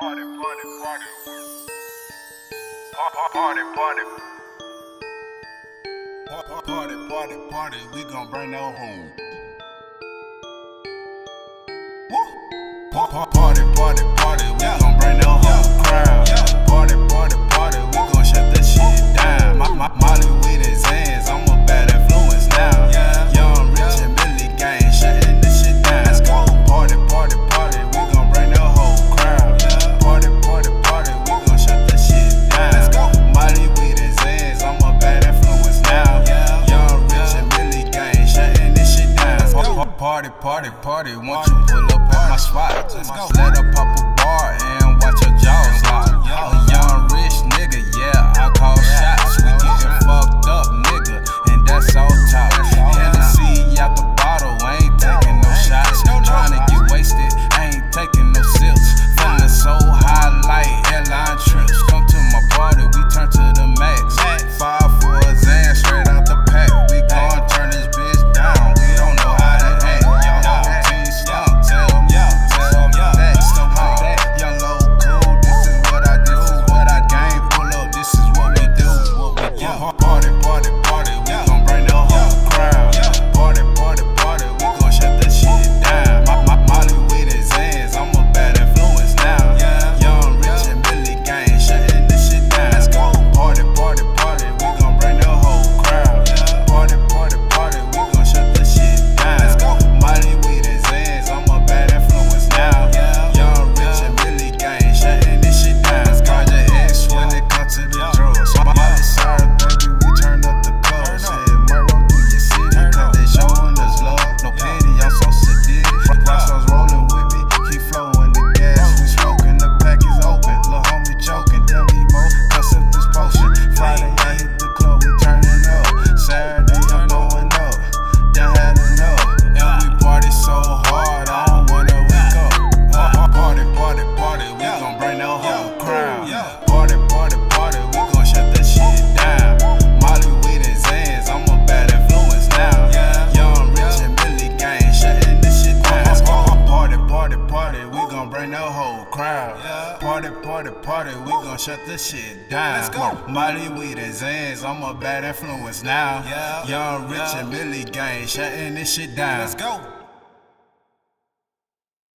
Party, party, party. Party, party. Party. We gon' bring that home. Woo! Party, party, party. We gon' bring party, party. Once you pull up at my spot, let her pop a bar and watch her jaw. party, we gon' bring the whole crowd. Yeah. Party, party, party, we gon' shut this shit down. Let's go. Molly, weed, and Xans, I'm a bad influence now. Yeah. Young, rich, yeah. and Millie gang, shutting this shit down. Let's go.